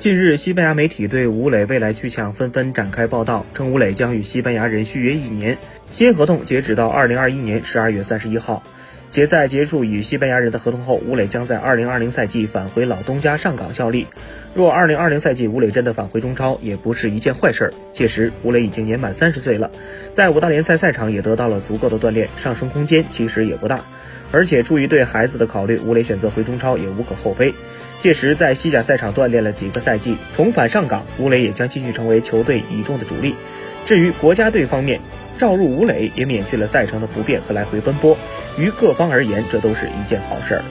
近日，西班牙媒体对吴磊未来去向纷纷展开报道，称吴磊将与西班牙人续约一年，新合同截止到二零二一年十二月三十一号。且在结束与西班牙人的合同后，吴磊将在二零二零赛季返回老东家上港效力。若二零二零赛季吴磊真的返回中超，也不是一件坏事。届时，吴磊已经年满三十岁了，在五大联赛赛场也得到了足够的锻炼，上升空间其实也不大。而且出于对孩子的考虑，吴磊选择回中超也无可厚非。届时在西甲赛场锻炼了几个赛季，重返上港，吴磊也将继续成为球队倚重的主力。至于国家队方面，召入吴磊也免去了赛程的不便和来回奔波。于各方而言，这都是一件好事儿。